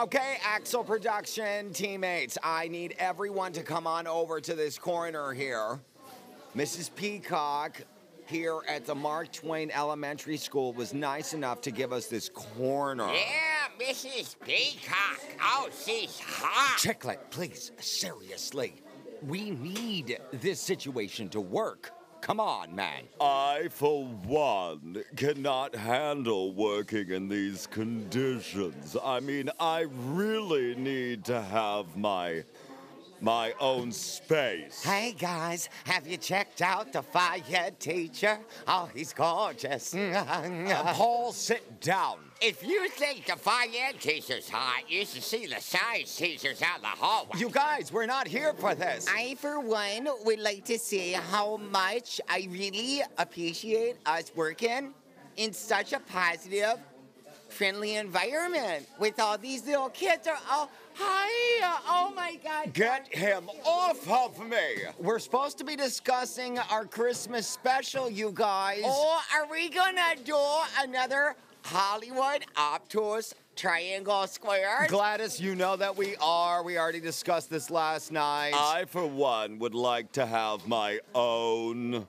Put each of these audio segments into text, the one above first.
Okay, Axel Production teammates, I need everyone to come on over to this corner here. Mrs. Peacock here at the Mark Twain Elementary School was nice enough to give us this corner. Yeah, Mrs. Peacock. Oh, she's hot. Chicklet, please, seriously. We need this situation to work. Come on, man. I, for one, cannot handle working in these conditions. I mean, I really need to have my my own space. Hey guys, have you checked out the fire teacher? Oh, he's gorgeous. Uh, Paul, sit down. If you think the fire teacher's hot, you should see the science teachers out in the hallway. You guys, we're not here for this. I, for one, would like to say how much I really appreciate us working in such a positive, friendly environment with all these little kids. Are all hi, uh, oh my God! Get him off of me! We're supposed to be discussing our Christmas special, you guys. Oh, are we gonna do another Hollywood obtuse triangle square? Gladys, you know that we are. We already discussed this last night. I, for one, would like to have my own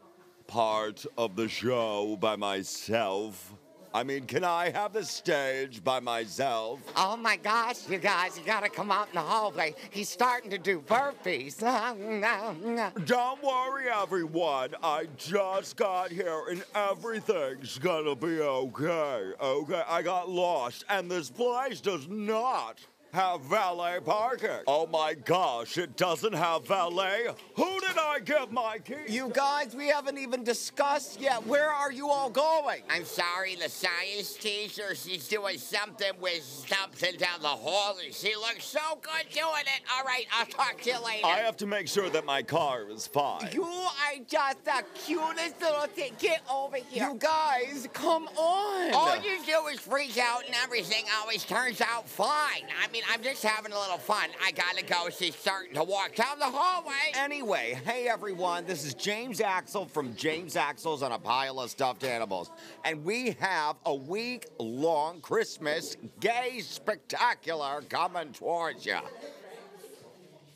part of the show by myself. I mean, can I have the stage by myself? Oh my gosh, you guys, you gotta come out in the hallway. He's starting to do burpees. Don't worry, everyone. I just got here and everything's gonna be okay. Okay, I got lost, and this place does not have valet parking. Oh my gosh, it doesn't have valet? Who did I give my key? You guys, we haven't even discussed yet. Where are you all going? I'm sorry, the science teacher, she's doing something with something down the hall, and she looks so good doing it. All right, I'll talk to you later. I have to make sure that my car is fine. You are just the cutest little thing. Get over here. You guys, come on. All you do is freak out, and everything always turns out fine. I mean, I'm just having a little fun. I gotta go. She's starting to walk down the hallway. Anyway, hey everyone, this is James Axel from James Axel's on a pile of stuffed animals. And we have a week long Christmas gay spectacular coming towards you.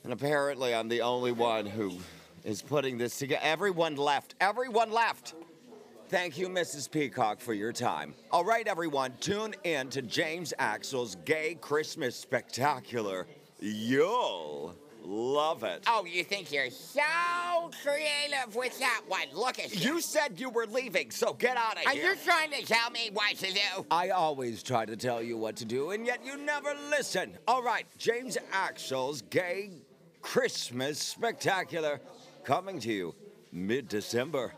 And apparently, I'm the only one who is putting this together. Everyone left. Everyone left. Thank you, Mrs. Peacock, for your time. All right, everyone, tune in to James Axel's Gay Christmas Spectacular. You'll love it. Oh, you think you're so creative with that one? Look at you. You said you were leaving, so get out of Are here. Are you trying to tell me what to do? I always try to tell you what to do, and yet you never listen. All right, James Axel's Gay Christmas Spectacular coming to you mid December.